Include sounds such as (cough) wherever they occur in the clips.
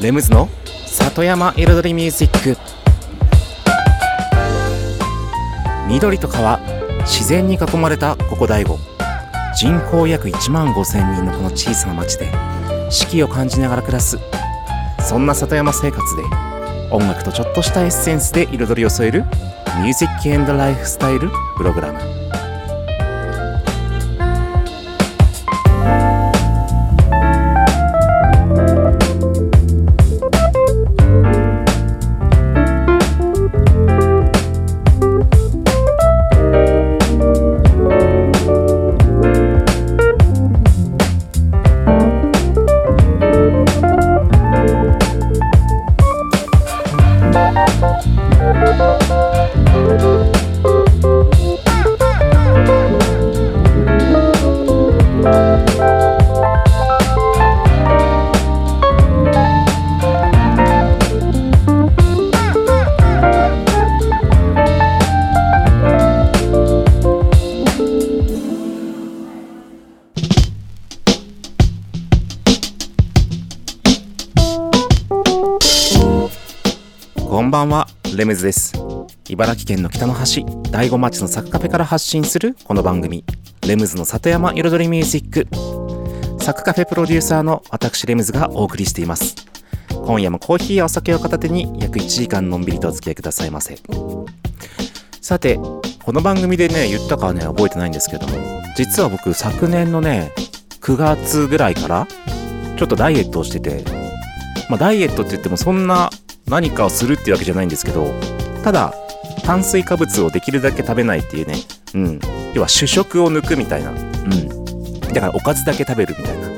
レムズの里山彩りミュージック。緑と川自然に囲まれたここ大悟。人口約1万5千人のこの小さな町で四季を感じながら暮らす。そんな里山生活で音楽とちょっとしたエッセンスで彩りを添えるミュージックエンドライフスタイルプログラム。県の北の端、大子町のサクカフェから発信するこの番組、レムズの里山彩りミュージック。サクカフェプロデューサーの私レムズがお送りしています。今夜もコーヒーやお酒を片手に約1時間のんびりとお付き合いくださいませ。さて、この番組でね、言ったかはね、覚えてないんですけども、実は僕昨年のね、9月ぐらいから、ちょっとダイエットをしてて、まあダイエットって言ってもそんな何かをするっていうわけじゃないんですけど、ただ、炭水化物をできるだけ食べないっていうね、うん。要は主食を抜くみたいな、うん。だからおかずだけ食べるみたいな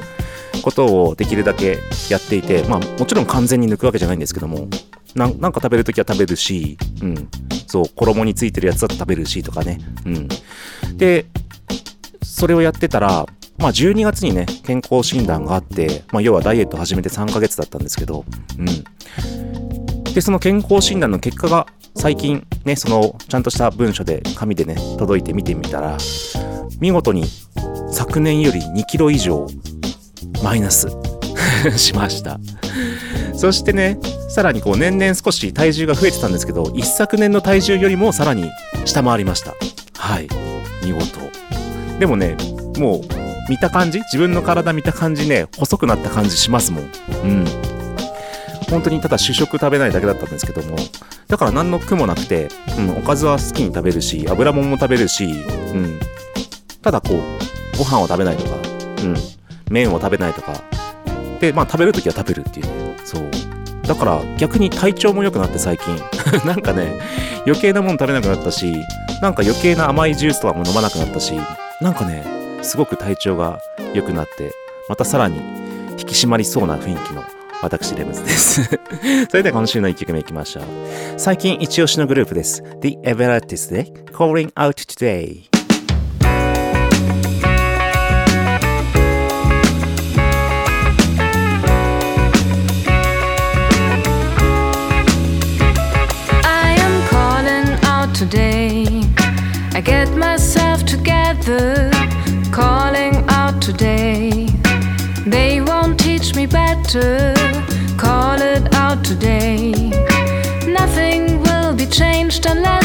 ことをできるだけやっていて、まあもちろん完全に抜くわけじゃないんですけども、なんなんか食べるときは食べるし、うん。そう、衣についてるやつだと食べるしとかね、うん。で、それをやってたら、まあ12月にね、健康診断があって、まあ要はダイエット始めて3ヶ月だったんですけど、うん。で、その健康診断の結果が最近ね、そのちゃんとした文書で紙でね、届いて見てみたら、見事に昨年より2キロ以上マイナス (laughs) しました。そしてね、さらにこう年々少し体重が増えてたんですけど、一昨年の体重よりもさらに下回りました。はい。見事。でもね、もう見た感じ？自分の体見た感じね、細くなった感じしますもん。うん。本当にただ主食食べないだけだったんですけども、だから何の苦もなくて、うん、おかずは好きに食べるし、油もんも食べるし、うん。ただこう、ご飯を食べないとか、うん。麺を食べないとか。で、まあ食べるときは食べるっていうね。そう。だから逆に体調も良くなって最近。(laughs) なんかね、余計なもの食べなくなったし、なんか余計な甘いジュースとかも飲まなくなったし、なんかね、すごく体調が良くなって、またさらに引き締まりそうな雰囲気の私、レムズです。(laughs) それでは今週の1曲目いきましょう。最近一押しのグループです。The Everartists で Calling Out Today。Better, call it out today. Nothing will be changed unless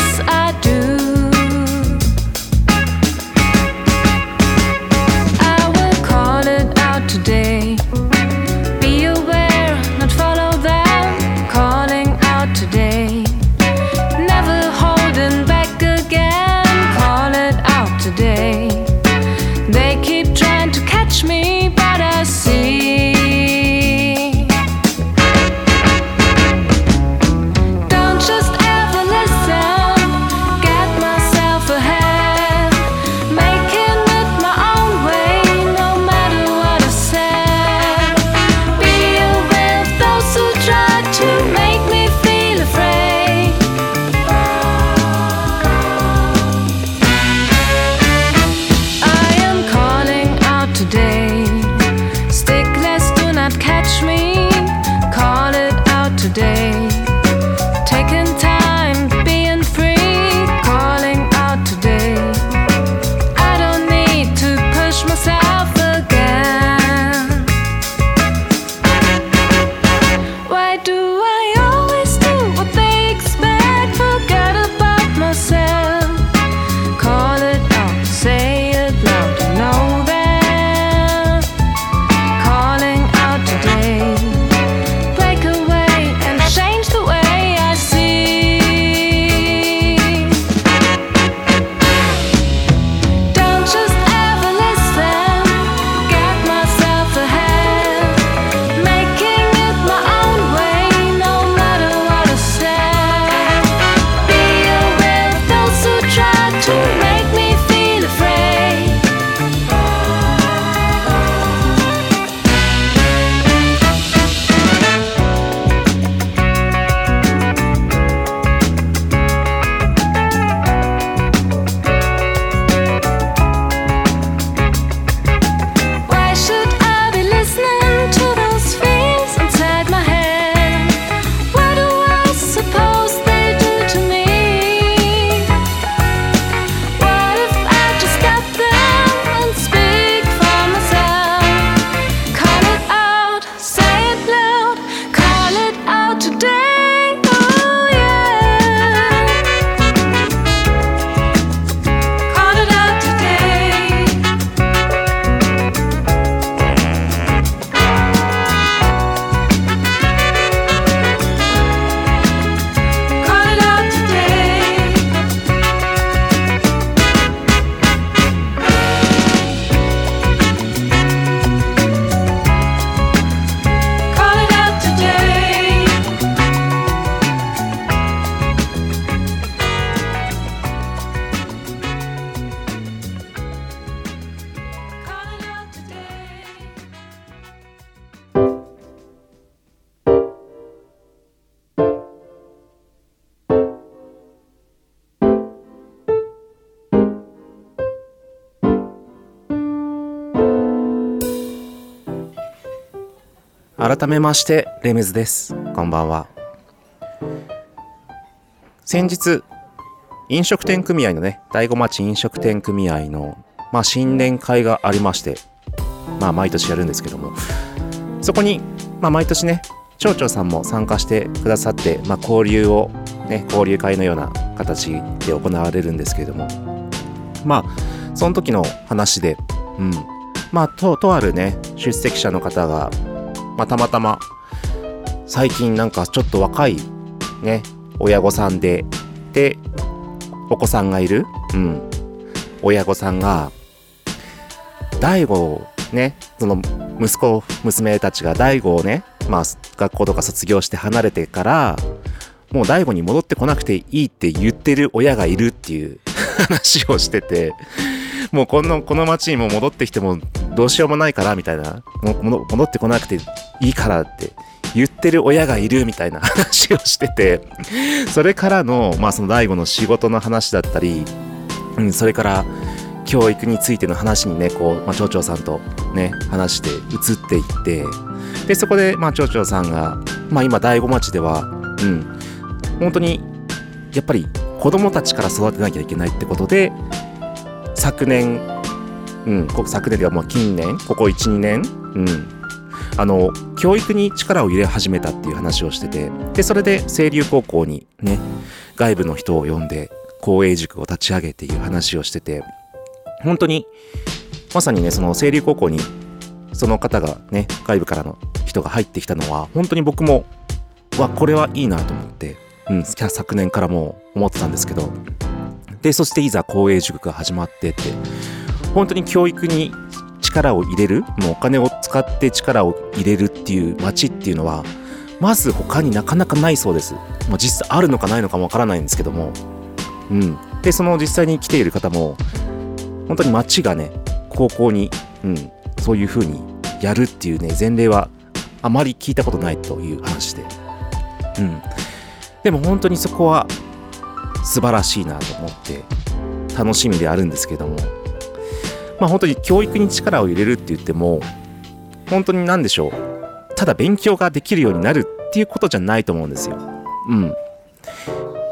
改めましてレメズです。こんばんは。先日飲食店組合のね大子町飲食店組合のまあ新年会がありましてまあ毎年やるんですけどもそこにまあ毎年ね町長さんも参加してくださってまあ交流をね交流会のような形で行われるんですけれどもまあその時の話でうん。まあととあるね出席者の方がまあたまたま。最近なんかちょっと若いね親御さんででお子さんがいる、うん、親御さんが大悟をねその息子娘たちが大悟をねまあ学校とか卒業して離れてからもう大悟に戻ってこなくていいって言ってる親がいるっていう (laughs) 話をしてて。(laughs) もうこのこの町にも戻ってきてもどうしようもないからみたいな。も戻ってこなくていいからって言ってる親がいるみたいな (laughs) 話をしてて。それからのまあその大悟の仕事の話だったり、うん、それから教育についての話にねこう、まあ、町長さんとね話して移っていって。でそこで、まあ、町長さんが、まあ、今大子町では、うん、本当にやっぱり子供たちから育てなきゃいけないってことで昨年、うん、昨年ではもう近年ここ12年、うん、あの教育に力を入れ始めたっていう話をしててでそれで清流高校にね外部の人を呼んで公営塾を立ち上げていう話をしてて本当にまさにねその清流高校にその方がね外部からの人が入ってきたのは本当に僕もわこれはいいなと思って、うん、昨年からもう思ってたんですけどでそしていざ公営塾が始まってって本当に教育に力を入れるもうお金を使って力を入れるっていう街っていうのはまず他になかなかないそうです、まあ、実際あるのかないのかもわからないんですけども。うん。でその実際に来ている方も本当に街がね高校に、うん、そういう風にやるっていうね前例はあまり聞いたことないという話で。うん。でも本当にそこは素晴らしいなと思って楽しみであるんですけどもまあ本当に教育に力を入れるって言っても本当に何でしょうただ勉強ができるようになるっていうことじゃないと思うんですよ。うん。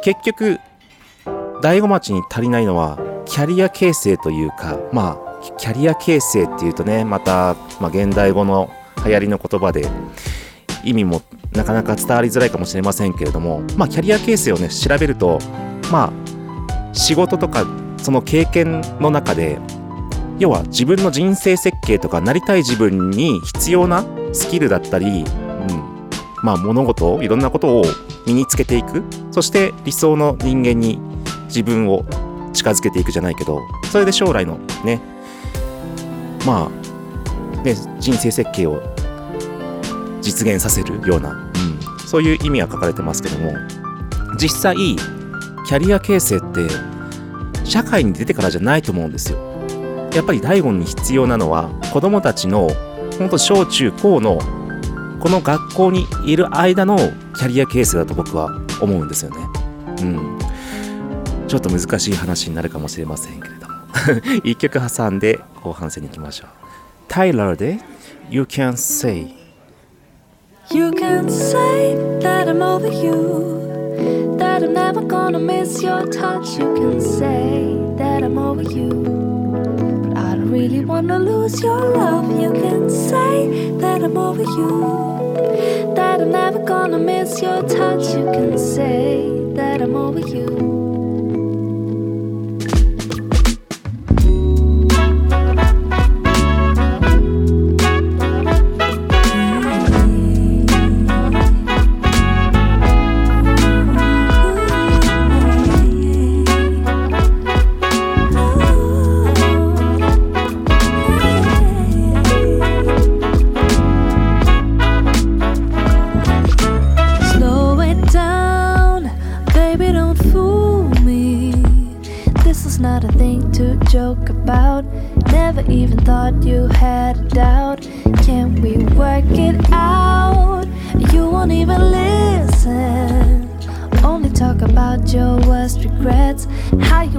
結局大子町に足りないのはキャリア形成というかまあキャリア形成っていうとねまた、まあ、現代語の流行りの言葉で意味もなかなか伝わりづらいかもしれませんけれどもまあキャリア形成をね調べるとまあ仕事とかその経験の中で要は自分の人生設計とかなりたい自分に必要なスキルだったり、うん、まあ物事いろんなことを身につけていく。そして理想の人間に自分を近づけていくじゃないけどそれで将来のねまあね人生設計を実現させるような、そういう意味は書かれてますけども実際キャリア形成って社会に出てからじゃないと思うんですよやっぱり大悟に必要なのは子供たちの本当小中高のこの学校にいる間のキャリア形成だと僕は思うんですよね。うん。ちょっと難しい話になるかもしれませんけれども (laughs) 一曲挟んで後半戦に行きましょう。タイラーで You Can Say You can say that I'm over you That I'm never gonna miss your touch You can say that I'm over you but I don't really wanna lose your love, you can say that I'm over you. That I'm never gonna miss your touch, you can say that I'm over you. never even thought you had a doubt. Can we work it out? You won't even listen. Only talk about your worst regrets. How you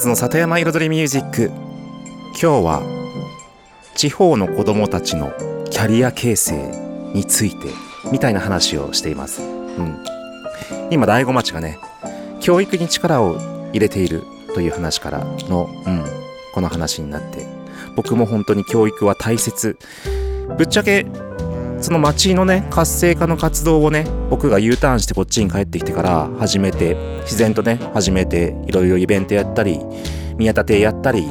ズの里山彩りミュージック。今日は地方の子どもたちのキャリア形成についてみたいな話をしています、うん、今大子町がね教育に力を入れているという話からの、うん、この話になって僕も本当に教育は大切。ぶっちゃけその町のね活性化の活動をね僕が U ターンしてこっちに帰ってきてから始めて自然とね始めていろいろイベントやったり宮田亭やったり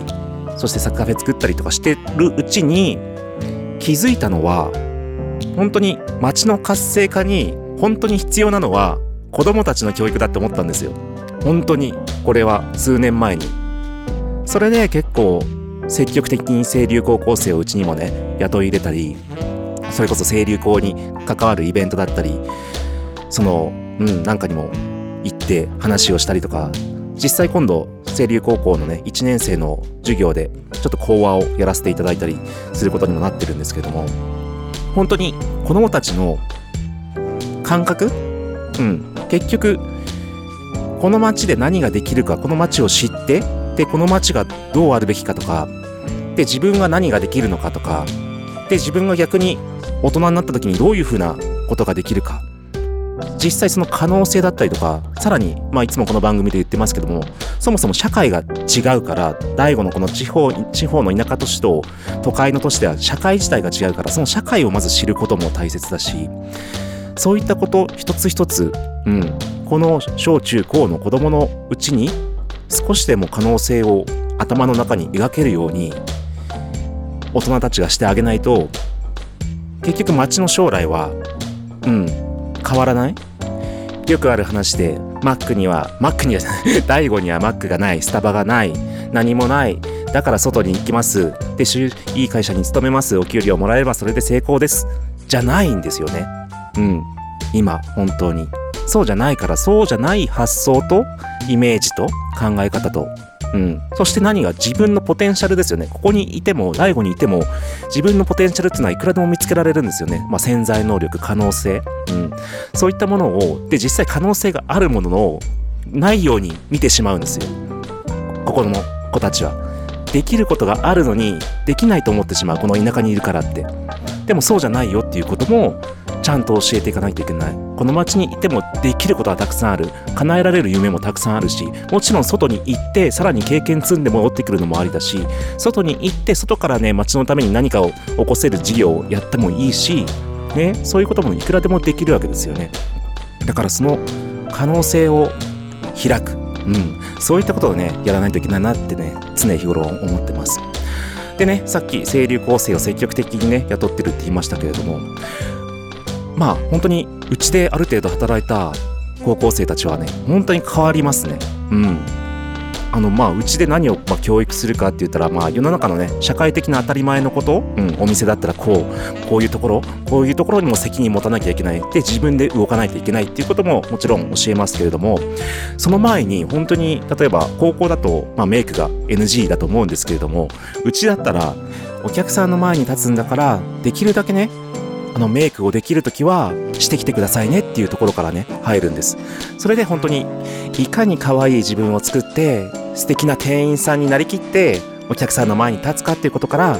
そしてサッカーフェ作ったりとかしてるうちに気づいたのは本当に町の活性化に本当に必要なのは子供たちの教育だって思ったんですよ。本当にこれは数年前に。それで結構積極的に清流高校生をうちにもね雇い入れたりそれこそ清流校に関わるイベントだったりそのうんなんかにも行って話をしたりとか実際今度清流高校のね1年生の授業でちょっと講話をやらせていただいたりすることにもなってるんですけども本当に子供たちの感覚うん結局この町で何ができるかこの町を知ってでこの町がどうあるべきかとかで自分が何ができるのかとかで自分が逆に大人になった時にどういうふうなことができるか。実際その可能性だったりとかさらに、まあ、いつもこの番組で言ってますけどもそもそも社会が違うから大悟のこの地方地方の田舎都市と都会の都市では社会自体が違うからその社会をまず知ることも大切だしそういったこと一つ一つ、うん、この小中高の子供のうちに少しでも可能性を頭の中に描けるように大人たちがしてあげないと結局町の将来はうん変わらない？よくある話でマックにはマックには (laughs) 大悟にはマックがないスタバがない何もないだから外に行きますでいい会社に勤めますお給料もらえればそれで成功ですじゃないんですよね。うん今本当に。そうじゃないからそうじゃない発想とイメージと考え方とうん、そして何が自分のポテンシャルですよね。ここにいても、大悟にいても、自分のポテンシャルっていうのはいくらでも見つけられるんですよね。まあ、潜在能力、可能性。うん。そういったものを、で、実際可能性があるものの、ないように見てしまうんですよ。ここの子たちは。できることがあるのに、できないと思ってしまう。この田舎にいるからって。でもそうじゃないよっていうことも、ちゃんと教えていかないといけない。この街にいてもできることはたくさんある。叶えられる夢もたくさんあるしもちろん外に行ってさらに経験積んで戻ってくるのもありだし外に行って外からね街のために何かを起こせる事業をやってもいいし、ね、そういうこともいくらでもできるわけですよね。だからその可能性を開く、うん、そういったことをねやらないといけないなってね常日頃思ってます。でねさっき清流構成を積極的にね雇ってるって言いましたけれどもまあ本当にうちである程度働いた高校生たちはね本当に変わりますね。うん。あのまあうちで何をま教育するかって言ったらまあ世の中のね社会的な当たり前のこと、うん、お店だったらこうこういうところこういうところにも責任持たなきゃいけない。で自分で動かないといけないっていうことももちろん教えますけれどもその前に本当に例えば高校だと、まあ、メイクが NG だと思うんですけれどもうちだったらお客さんの前に立つんだからできるだけねあのメイクをできる時はしてきてくださいねっていうところからね入るんです。それで本当にいかに可愛い自分を作って素敵な店員さんになりきってお客さんの前に立つかっていうことから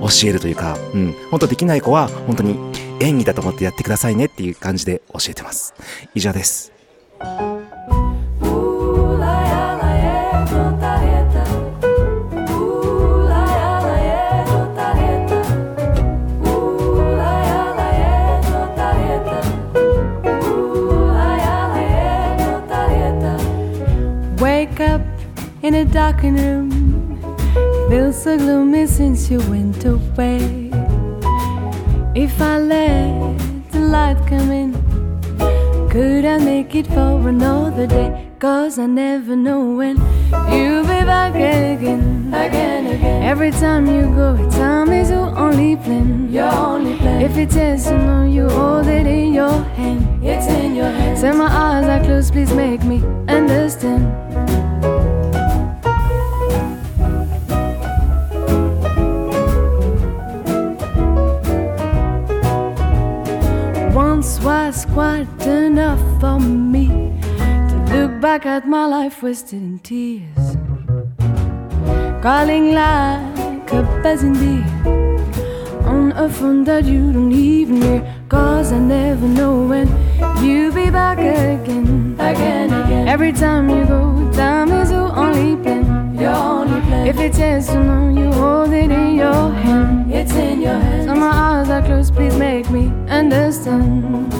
教えるというか、うん、本当できない子は本当に演技だと思ってやってくださいねっていう感じで教えてます。以上です「in a darkened room. Feels so gloomy since you went away. If I let the light come in, could I make it for another day? Cause I never know when you'll be back again, again, again. Every time you go, time is your only plan. Your only plan. If it says you know you hold it in your hand, it's in your hand. Say my eyes are closed, please make me understand. Was quite enough for me to look back at my life wasted in tears. Calling like a buzzing bee on a phone that you don't even hear. Cause I never know when you'll be back again. Again, again. Every time you go, time is your only plan. Only plan. If it's yes or no, you hold it in your hand. It's in your hand. So my eyes are closed, please make me understand.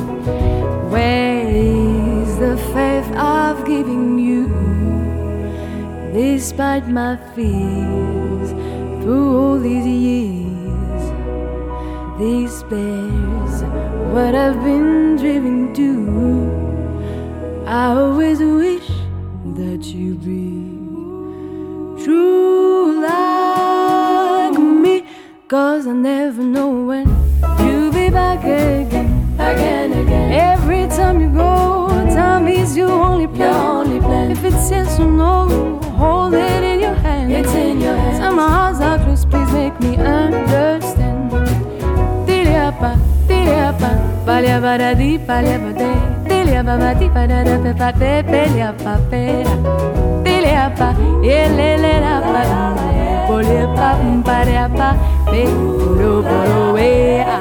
Where is the faith I've given you? Despite my fears through all these years, these bears, what I've been driven to. I always wish that you be true like me, cause I never know when you'll be back again, again, again. Every time you go, time is your only plan. Your only plan. If it's yes or no, hold it in your hand. It's in your hands. Some eyes are closed, please make me understand. Tiliapa, tiliapa, paliaba da di, paliaba de. Tiliapa, ba di, pa da pareapa, elelera pa, pole pa pareapa, pe puro poro ea.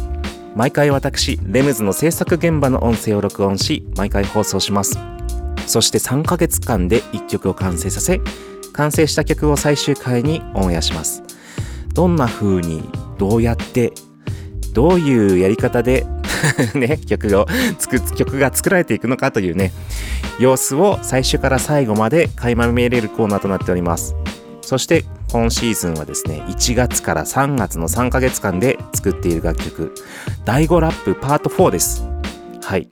毎回私レムズの制作現場の音声を録音し毎回放送しますそして3ヶ月間で1曲を完成させ完成した曲を最終回にオンエアしますどんな風にどうやってどういうやり方で (laughs) ね、曲を、曲が作られていくのかというね、様子を最初から最後まで垣間見れるコーナーとなっております。そして今シーズンはですね、1月から3月の3ヶ月間で作っている楽曲、第5ラップパート4です。はい。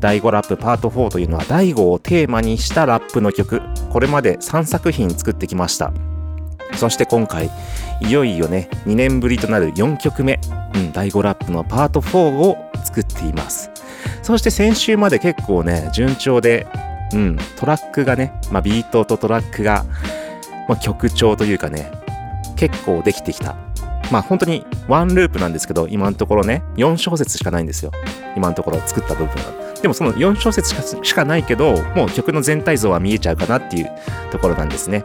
第5ラップパート4というのは第5をテーマにしたラップの曲。これまで3作品作ってきました。そして今回、いよいよね、2年ぶりとなる4曲目、うん、第5ラップのパート4を作っています。そして先週まで結構ね、順調で、うん、トラックがね、まあ、ビートとトラックが、まあ、曲調というかね、結構できてきた。まあ本当にワンループなんですけど、今のところね、4小節しかないんですよ。今のところ作った部分は。でもその4小節しかしかないけど、もう曲の全体像は見えちゃうかなっていうところなんですね。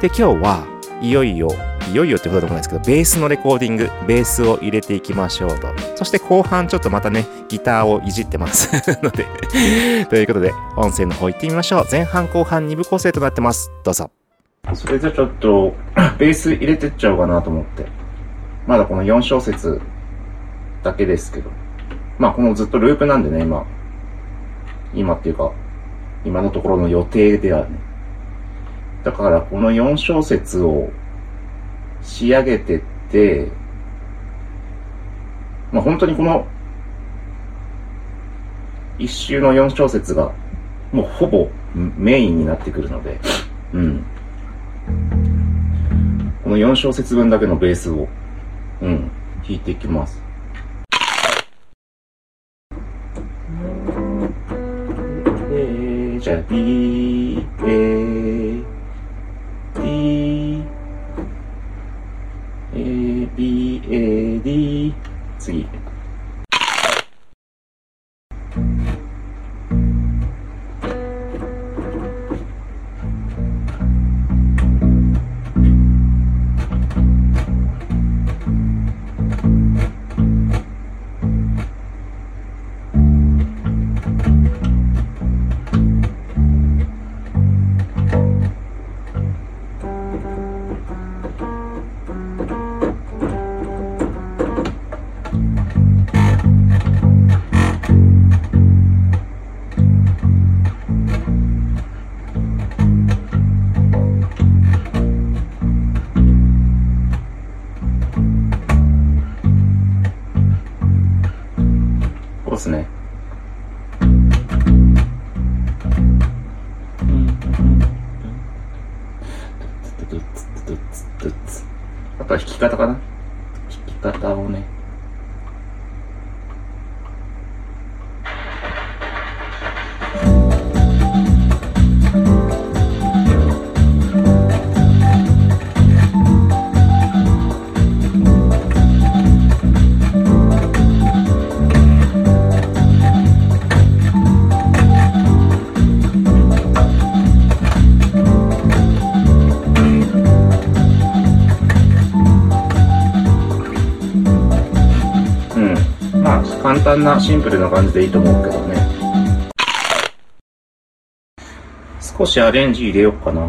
で、今日はいよいよ、いよいよってことでもないですけど、ベースのレコーディング、ベースを入れていきましょうと。そして後半ちょっとまたね、ギターをいじってます (laughs) ので、ということで、音声の方行ってみましょう。前半後半2部構成となってます。どうぞ。それじゃちょっと、(clears throat) ベース入れてっちゃおうかなと思って。まだこの4小節だけですけど。まあこのずっとループなんでね、今。今っていうか、今のところの予定ではね。だからこの4小節を仕上げてって、まあ本当にこの一周の4小節がもうほぼメインになってくるので、うん。この4小節分だけのベースを、うん、弾いていきます。じゃあ B、A、簡単なシンプルな感じでいいと思うけどね。少しアレンジ入れようかな。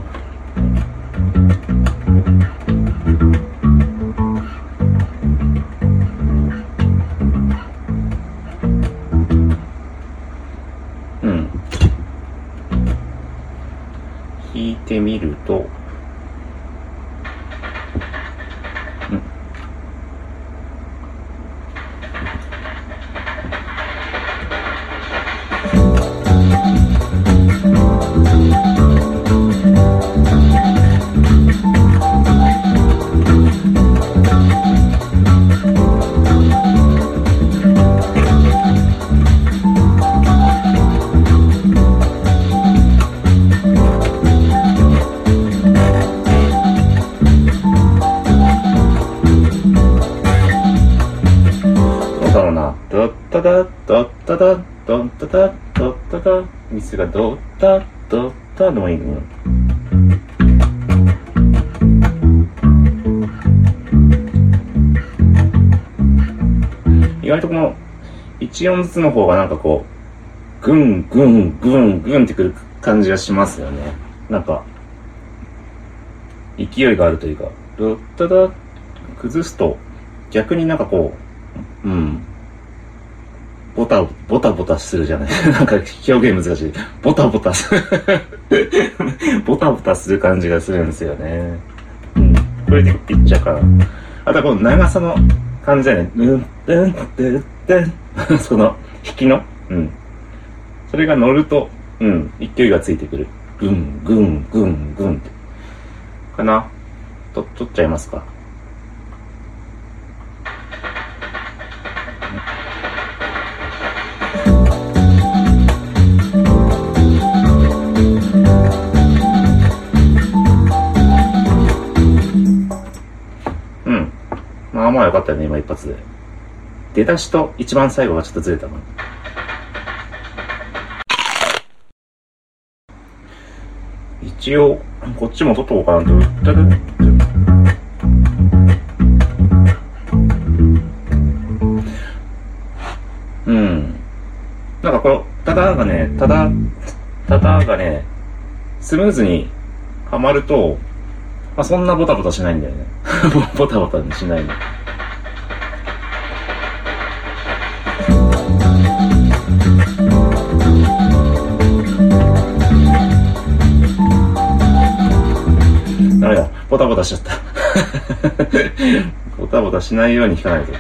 スがドタドタでもいいの？意外とこの1音ずつの方がなんかこう、ぐんぐんぐんぐんってくる感じがしますよね。なんか、勢いがあるというか、ドタタ、崩すと逆になんかこう、うん、ボタ、ボタボタするじゃない。(laughs) なんか表現難しい。ボタボタする。(laughs) ボタボタする感じがするんですよね。うん。これでいっちゃうから。あとはこの長さの感じだよね。うん、うん、うん。(laughs) その、引きの。うん。それが乗ると、うん、勢いがついてくる。ぐん、ぐん、ぐん、ぐんって。かな？と、取っちゃいますか。あまあよかったよね、今一発で。出だしと一番最後がちょっとずれたな。一応、こっちも取っとこうかなと。だだうん。なんかこの、ただがね、ただ、ただがね、スムーズにはまると、まあ、そんなボタボタしないんだよね。(laughs) ボタボタにしないの。ダメだ。ボタボタしちゃった。(laughs) ボタボタしないように弾かないと。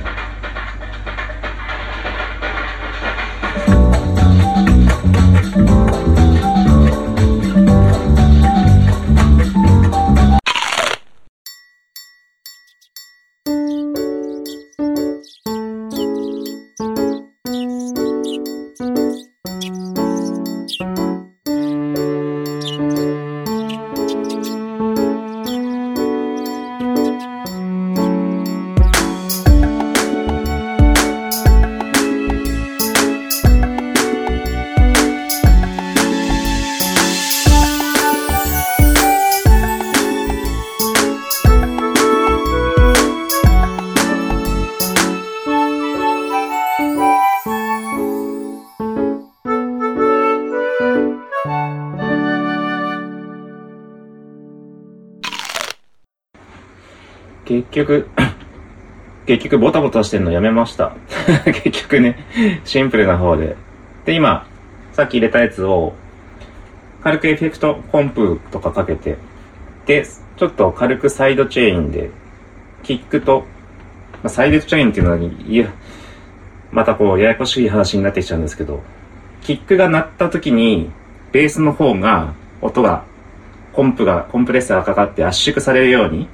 結局、(coughs) 結局ボタボタしてんのやめました。(laughs) 結局ね、シンプルな方で。で、今、さっき入れたやつを、軽くエフェクトコンプとかかけて、で、ちょっと軽くサイドチェーンで、キックと、まあ、サイドチェーンっていうのは、いや、またこう、ややこしい話になってきちゃうんですけど、キックが鳴った時に、ベースの方が、音が、コンプが、コンプレッサーがかかって圧縮されるように、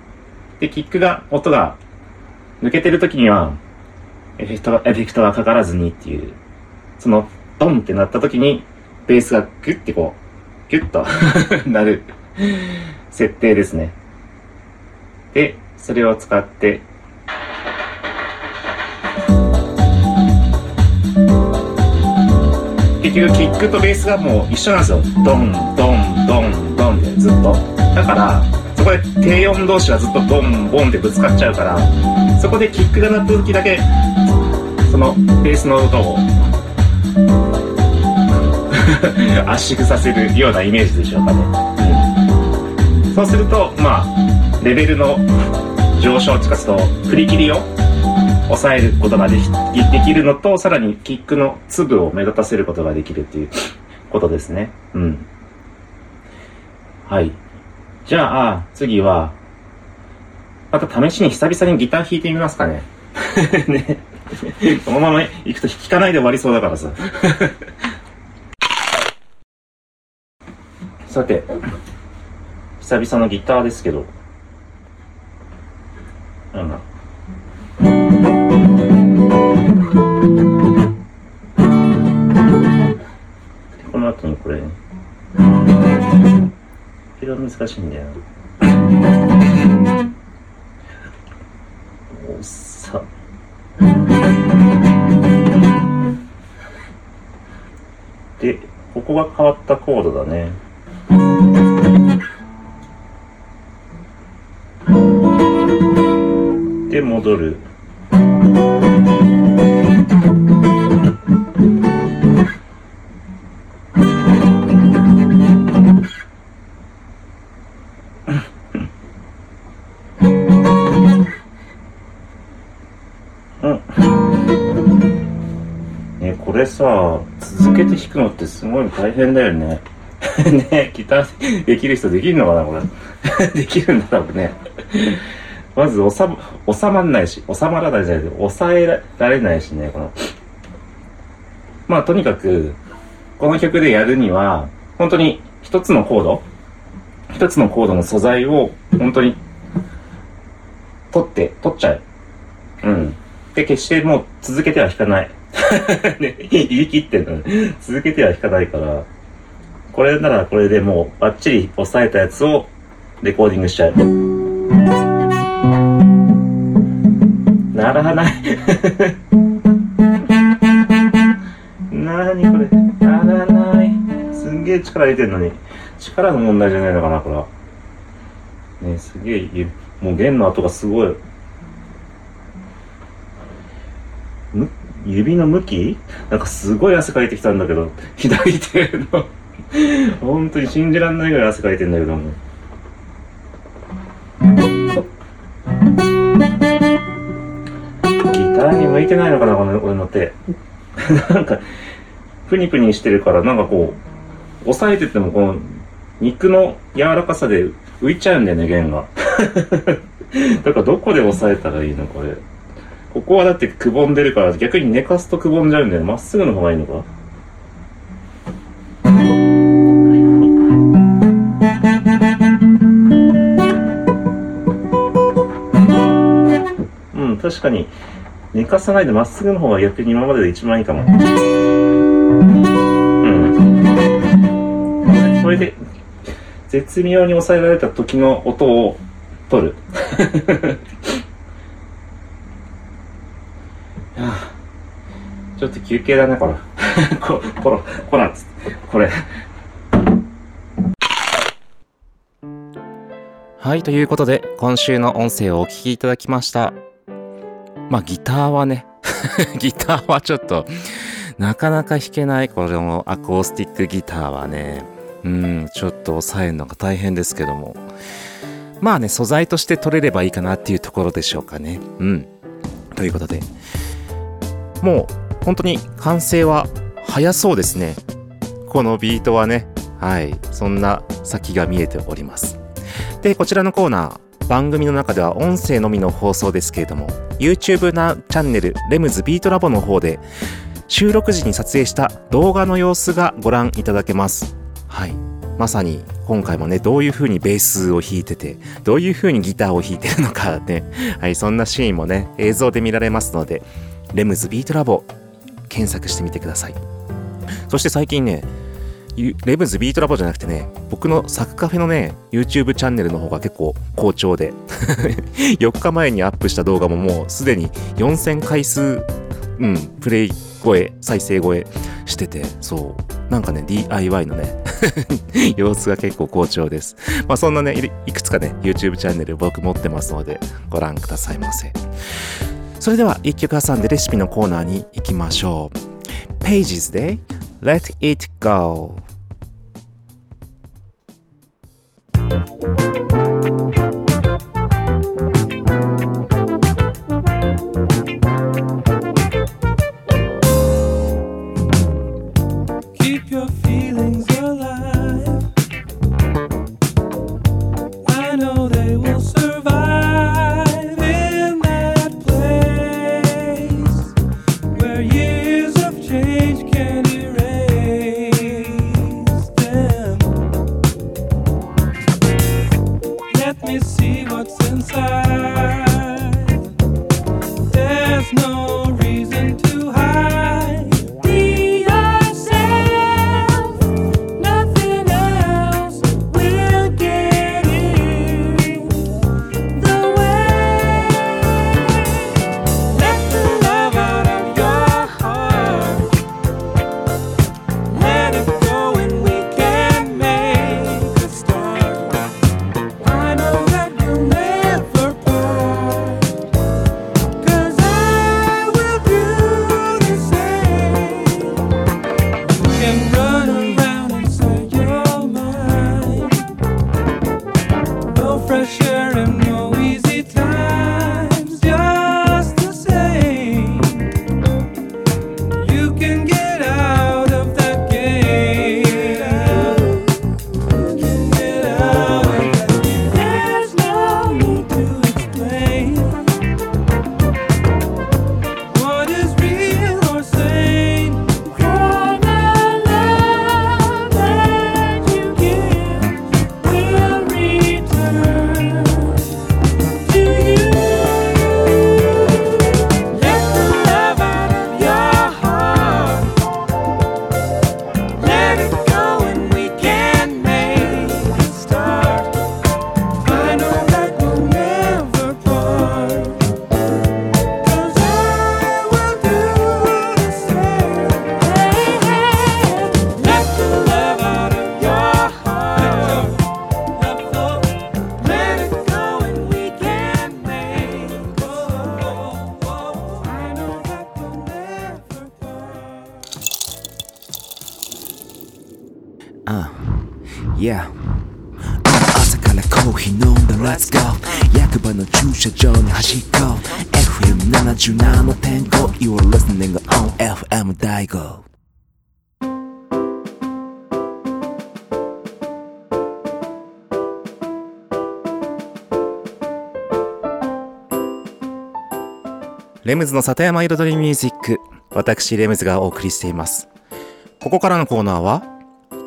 で、キックが、音が抜けてる時には、エフェクトが、エフェクトがかからずにっていう、その、ドンってなった時に、ベースがグッてこう、ギュッと (laughs) なる設定ですね。で、それを使って、結局キックとベースがもう一緒なんですよ。ドン、ドン、ドン、ドンでずっと。だから、こで低音同士がずっとドン、ボンってぶつかっちゃうから、そこでキックが鳴った時だけ、そのベースの音を (laughs) 圧縮させるようなイメージでしょうかね。うん、そうすると、まあ、レベルの上昇っていうか、振り切りを抑えることができできるのと、さらにキックの粒を目立たせることができるっていうことですね。うん。はい。じゃあ、次は、また試しに久々にギター弾いてみますかね。(laughs) ね。(laughs) このまま行くと弾かないで終わりそうだからさ。(laughs) さて、久々のギターですけど、なんだ？この後にこれ、これは難しいんだよ。おっさ。で、ここが変わったコードだね。で、戻る。れさ続けて弾くのってすごい大変だよね。(laughs) ねギターできる人できるのかなこれ。(laughs) できるんだろうね。まず収ま収まんないし収まらないじゃないけど抑えられないしねこの。まあとにかくこの曲でやるには本当に一つのコード一つのコードの素材を本当に取って取っちゃう。うん。で決してもう続けては弾かない。(laughs) ね、言い切ってるのに続けては弾かないから、これならこれでもうバッチリ押さえたやつをレコーディングしちゃう。ならない。(laughs) なにこれ。ならない。すんげえ力入れてんのに。力の問題じゃないのかな、これは。ねすげえ、もう弦の跡がすごい。指の向き？なんかすごい汗かいてきたんだけど、(laughs) 左手の本当に信じらんないぐらい汗かいてんだけども。ギターに向いてないのかな、この俺の手。(laughs) なんか、プニプニしてるから、なんかこう、押さえててもこの、肉の柔らかさで浮いちゃうんだよね、弦が。(laughs) だからどこで押さえたらいいの、これ。ここはだってくぼんでるから逆に寝かすとくぼんじゃうんだよ。まっすぐの方がいいのか？うん、確かに寝かさないでまっすぐの方が逆に今までで一番いいかも。うん。これで絶妙に抑えられた時の音を取る。(laughs) ちょっと休憩だね、これ。(laughs) こ、こら、こらっつって。これ。はい、ということで、今週の音声をお聞きいただきました。まあ、ギターはね、(laughs) ギターはちょっと、なかなか弾けない、このアコースティックギターはね、うん、ちょっと抑えるのが大変ですけども。まあね、素材として取れればいいかなっていうところでしょうかね。うん。ということで、もう本当に完成は早そうですね。このビートはね。はい。そんな先が見えております。で、こちらのコーナー、番組の中では音声のみの放送ですけれども、YouTube なチャンネル、レムズビートラボの方で、収録時に撮影した動画の様子がご覧いただけます。はい。まさに今回もね、どういう風にベースを弾いてて、どういう風にギターを弾いてるのかね、はい、そんなシーンもね、映像で見られますので、レムズビートラボ検索してみてください。そして最近ねレムズビートラボじゃなくてね僕のサクカフェのね YouTube チャンネルの方が結構好調で (laughs) 4日前にアップした動画ももうすでに4000回数うんプレイ超え再生超えしててそうなんかね DIY のね (laughs) 様子が結構好調です。まあそんなねいいくつかね YouTube チャンネル僕持ってますのでご覧くださいませ。それでは一曲挟んでレシピのコーナーに行きましょう。Pages で Let It Go。レムズの里山彩りミュージック。私レムズがお送りしています。ここからのコーナーは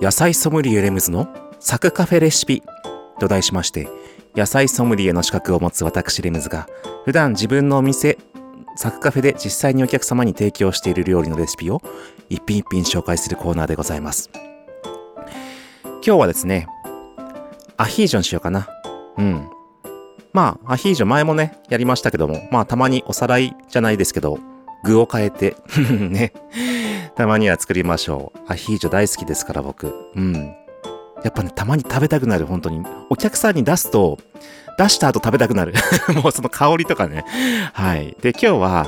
野菜ソムリエレムズのサクカフェレシピ。と題しまして野菜ソムリエの資格を持つ私レムズが普段自分のお店サクカフェで実際にお客様に提供している料理のレシピを一品一品紹介するコーナーでございます。今日はですねアヒージョにしようかな。うん。まあ、アヒージョ前もね、やりましたけども、まあ、たまにおさらいじゃないですけど、具を変えて、(laughs) ね、たまには作りましょう。アヒージョ大好きですから、僕。うん。やっぱね、たまに食べたくなる、本当に。お客さんに出すと、出した後食べたくなる。(laughs) もうその香りとかね。はい。で、今日は、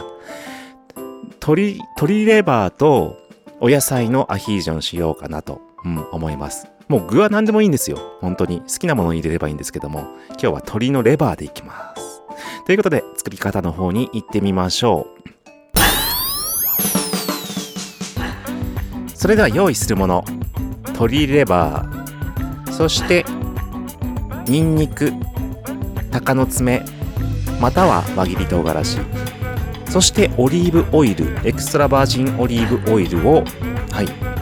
鶏、鶏レバーとお野菜のアヒージョにしようかなと、うん、思います。もう具は何でもいいんですよ。本当に。好きなものを入れればいいんですけども、今日は鶏のレバーでいきます。ということで、作り方の方に行ってみましょう。それでは用意するもの。鶏レバー、そして、ニンニク、鷹の爪、または輪切り唐辛子、そしてオリーブオイル、エクストラバージンオリーブオイルを、はい、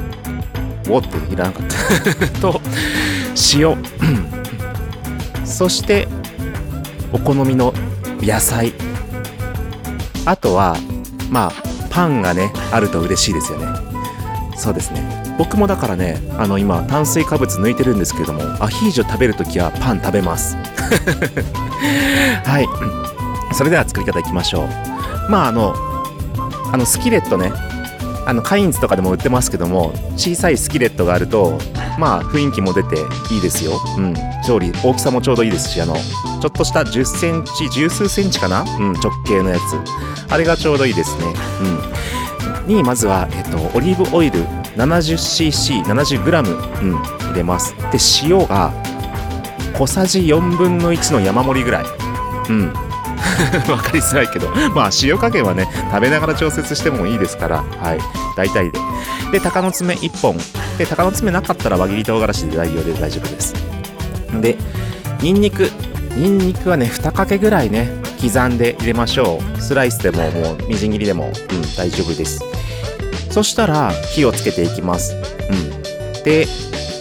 おっていらなかった。(laughs) と塩。そしてお好みの野菜。あとはまあパンがねあると嬉しいですよね。そうですね。僕もだからねあの今炭水化物抜いてるんですけれどもアヒージョ食べるときはパン食べます。(laughs) はい。それでは作り方いきましょう。まああのあのスキレットねあのカインズとかでも売ってますけども小さいスキレットがあるとまあ雰囲気も出ていいですよ、うん、調理大きさもちょうどいいですしあのちょっとした1 0センチ十数センチかな、うん、直径のやつ。あれがちょうどいいですね、うん、にまずは、えっと、オリーブオイル 70cc70g、うん、入れます。で塩が小さじ4分の1の山盛りぐらい。うん。(laughs) わかりづらいけど、まあ塩加減はね、食べながら調節してもいいですから、はい、大体で。で、鷹の爪1本。で、鷹の爪なかったら輪切り唐辛子で代用で大丈夫です。で、ニンニク。ニンニクはね、2かけぐらいね、刻んで入れましょう。スライスでも、もう、みじん切りでも、うん、大丈夫です。そしたら、火をつけていきます。うん。で、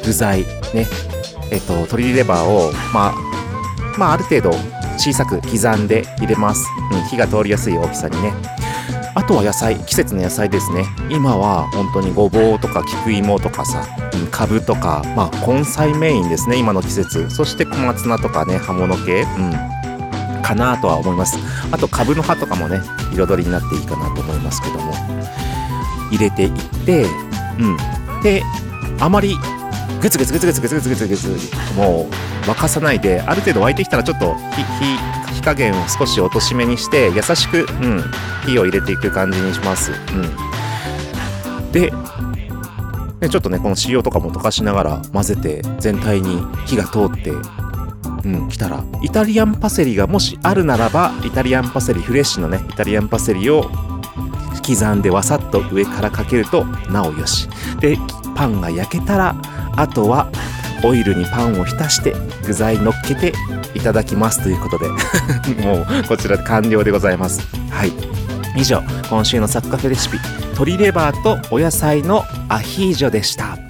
具材、ね、えっと、鶏レバーを、まあ、まあ、ある程度、小さく刻んで入れます、うん、火が通りやすい大きさにね。あとは野菜季節の野菜ですね。今は本当にごぼうとか菊芋とかさ、かぶとかまあ根菜メインですね今の季節。そして小松菜とかね葉物系。うん。かなとは思います。あとかぶの葉とかもね彩りになっていいかなと思いますけども。入れていってうん。であまりグツグツグツグツグツグツグツグツもう沸かさないである程度沸いてきたらちょっと火火加減を少し落としめにして優しく、うん、火を入れていく感じにします、うん、ででちょっとねこの塩とかも溶かしながら混ぜて全体に火が通ってうん、来たらイタリアンパセリがもしあるならばイタリアンパセリフレッシュのねイタリアンパセリを刻んでわさっと上からかけるとなおよしでパンが焼けたらあとはオイルにパンを浸して具材乗っけていただきますということで。(laughs) もうこちら完了でございます。はい。以上今週のサッカフェレシピ鶏レバーとお野菜のアヒージョでした。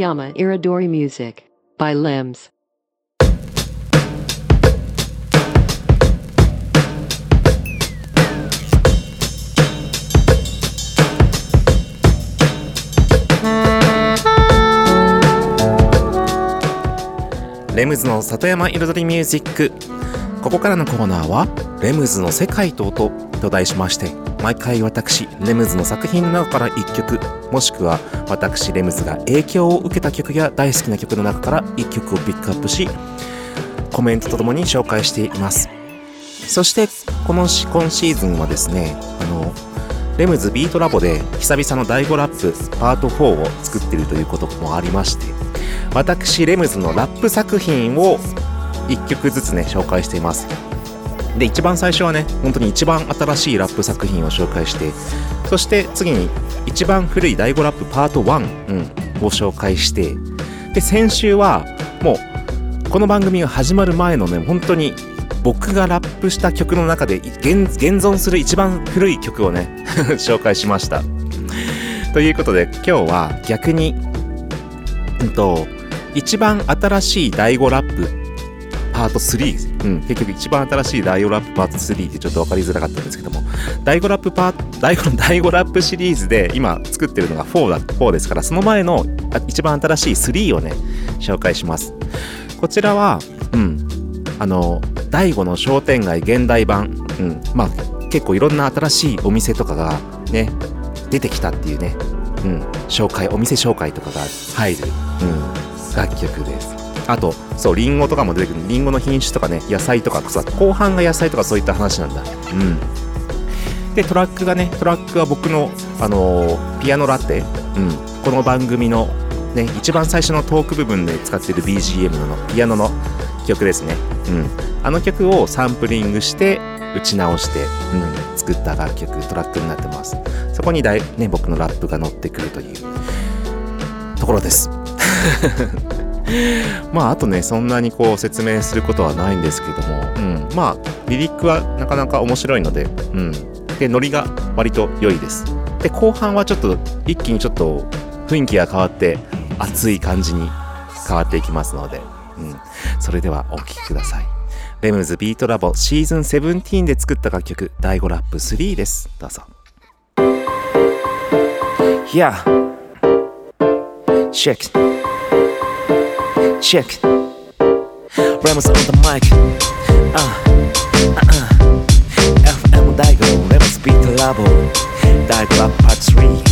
Satayama Iridori Music by Limbs. レムズの里山彩りミュージックここからのコーナーは「レムズの世界と音」と題しまして毎回私レムズの作品の中から1曲もしくは私レムズが影響を受けた曲や大好きな曲の中から1曲をピックアップしコメントとともに紹介しています。そしてこの今シーズンはですねあのレムズビートラボで久々の第5ラップパート4を作っているということもありまして私レムズのラップ作品を1曲ずつね紹介しています。で一番最初はね本当に一番新しいラップ作品を紹介してそして次に一番古い第5ラップパート1、うん、を紹介してで先週はもうこの番組が始まる前のね本当に僕がラップした曲の中で現存する一番古い曲をね (laughs) 紹介しました。ということで今日は逆にうんと一番新しい第5ラップパート3、うん、結局一番新しい第5ラップパート3ってちょっと分かりづらかったんですけども。第5ラップパート第 5, 第5ラップシリーズで今作ってるのが4だ4ですからその前の一番新しい3をね紹介します。こちらはうん。あの第5の商店街現代版、うん、まあ結構いろんな新しいお店とかがね出てきたっていうね。うん、紹介お店紹介とかが入る、うん、楽曲です。あとそうリンゴとかも出てくる。リンゴの品種とかね野菜とかさ後半が野菜とかそういった話なんだ。うん。でトラックがねトラックは僕の、あのーピアノラテ、うん、この番組のね一番最初のトーク部分で使ってる BGM のピアノの曲ですね、うん、あの曲をサンプリングして打ち直して、うん、作った楽曲トラックになってます。そこにだい、ね、僕のラップが乗ってくるというところです。(laughs) まああとねそんなにこう説明することはないんですけども、うん、まあリリックはなかなか面白いので、うん、でノリが割と良いです。で後半はちょっと一気にちょっと雰囲気が変わって熱い感じに変わっていきますので、うん、それではお聴きください。レムズビートラボシーズン17で作った楽曲第5ラップ3です。どうぞ。Yeah Check Check. Ramos on the mic. Uh, uh, uh. FM 第5 Ramos Beat Labo. 第5ラップ Part 3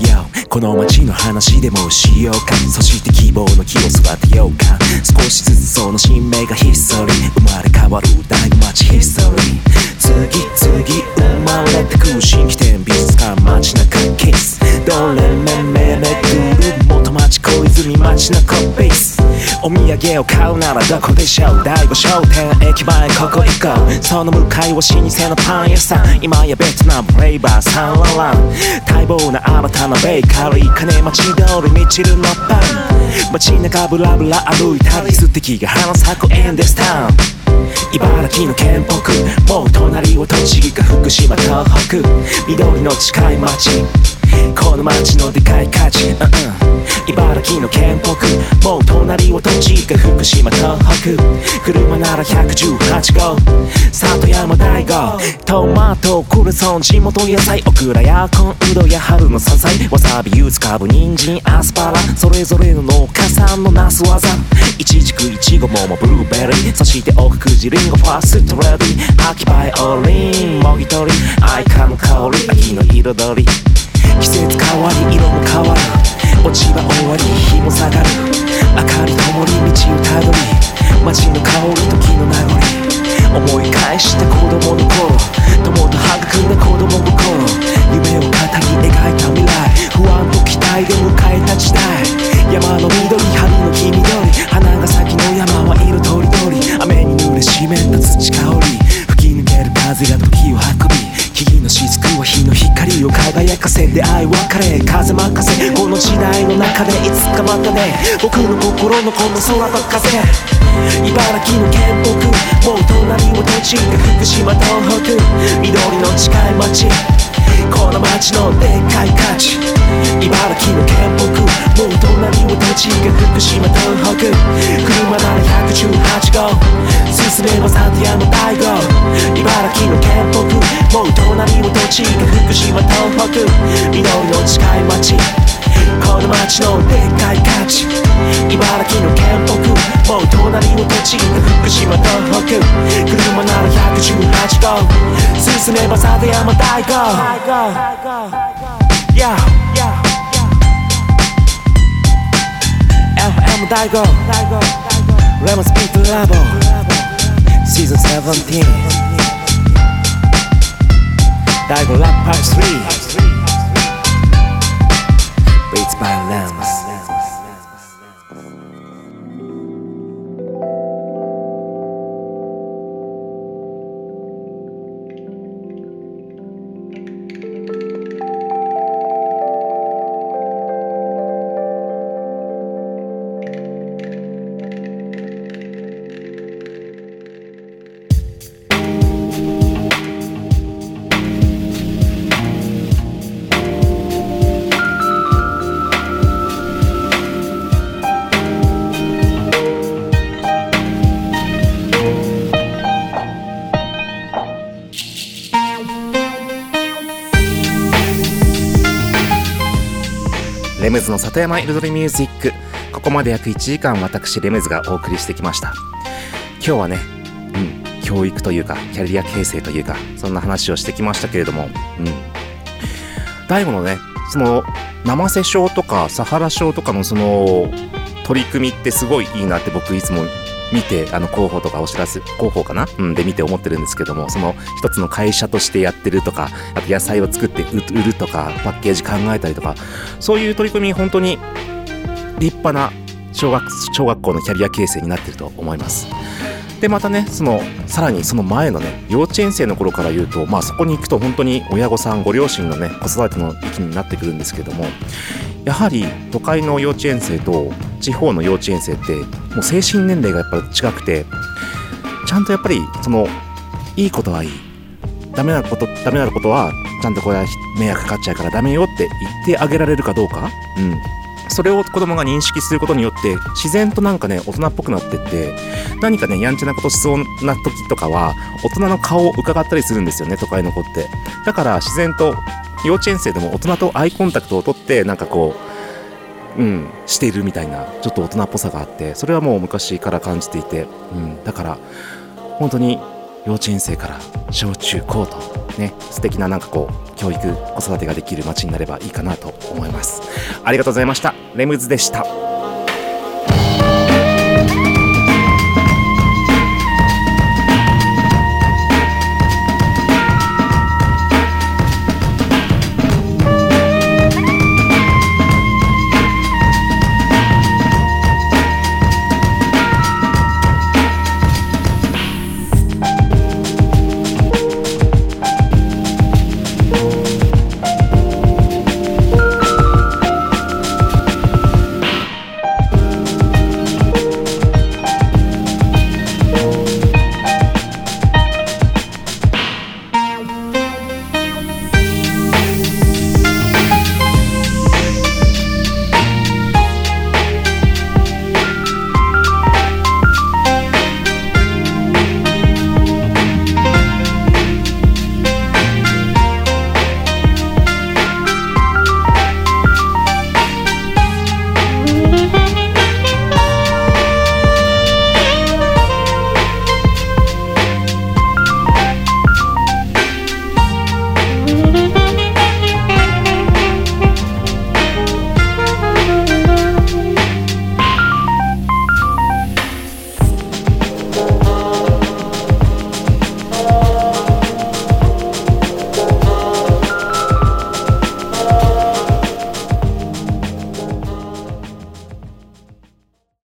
Yo この街の話でもしようか。そして希望の木を育てようか。少しずつその新芽がヒストリー生まれ変わる大街ヒストリー次々生まれてく新規店美術館街中キスどれめめめぐる元町小泉街中ベーお土産を買うならどこでしょう第5商店駅前ここ行こうその向かいは老舗のパン屋さん今やベトナムフレーバーサンララン待望な新たなベーカリー金町通りみちるのパン街中ブラブラ歩いたり素敵が花咲くエンデスタウン茨城の県北もう隣は栃木か福島東北緑の近い町この街のでかい価値、うん。うん、茨城の県北。もう隣は栃木か福島東北。車なら118号。里山大悟トマトクレソン地元野菜オクラやコンウドや春の山菜。わさび柚子かぶ人参アスパラ。それぞれの農家さんのなす技いちじくいちご桃ブルーベリー。そして奥久慈リンゴファーストレディ秋バイオリンもぎ取り。愛花の香り秋の彩り。季節変わり色も変わる落ち葉終わり日も下がる。明かり灯り道をたどり街の香り時の名残思い返して子供心のこの空と風茨城の県北もう隣を栃木福島東北緑の近い町この街のでっかい価値。茨城の県北もう隣を栃木福島東北。車なら118号。進めば里山大号茨城の県北もう隣を栃木福島東北。緑の近い町この街のでっかい価値茨城の県北もう隣を栃木福島東北車なら118号進めば里山大号 Yeah FM 大号レモンスピートラボ Season 17大号ラッパー3 by lamb. の里山彩りミュージック。ここまで約1時間私レムズがお送りしてきました。今日はねうん教育というかキャリア形成というかそんな話をしてきましたけれどもうん。大悟のねその生瀬症とかサハラ症とかのその取り組みってすごいいいなって僕いつも見てあの広報とかお知らせ広報かな、うん、で見て思ってるんですけどもその一つの会社としてやってるとかあと野菜を作って売るとかパッケージ考えたりとかそういう取り組み本当に立派な小学小学校のキャリア形成になってると思います。でまたねそのさらにその前のね幼稚園生の頃から言うとまあそこに行くと本当に親御さんご両親のね子育ての域になってくるんですけどもやはり都会の幼稚園生と地方の幼稚園生ってもう精神年齢がやっぱり違くてちゃんとやっぱりそのいいことはいい。ダメなことダメなことはちゃんとこれは迷惑かかっちゃうからダメよって言ってあげられるかどうか。うん。それを子供が認識することによって自然となんかね大人っぽくなってって何かねやんちゃなことしそうな時とかは大人の顔を伺ったりするんですよね都会の子って。だから自然と幼稚園生でも大人とアイコンタクトを取ってなんかこううんしているみたいなちょっと大人っぽさがあってそれはもう昔から感じていて、うん、だから本当に幼稚園生から小中高とね素敵ななんかこう教育子育てができる街になればいいかなと思います。ありがとうございました。レムズでした。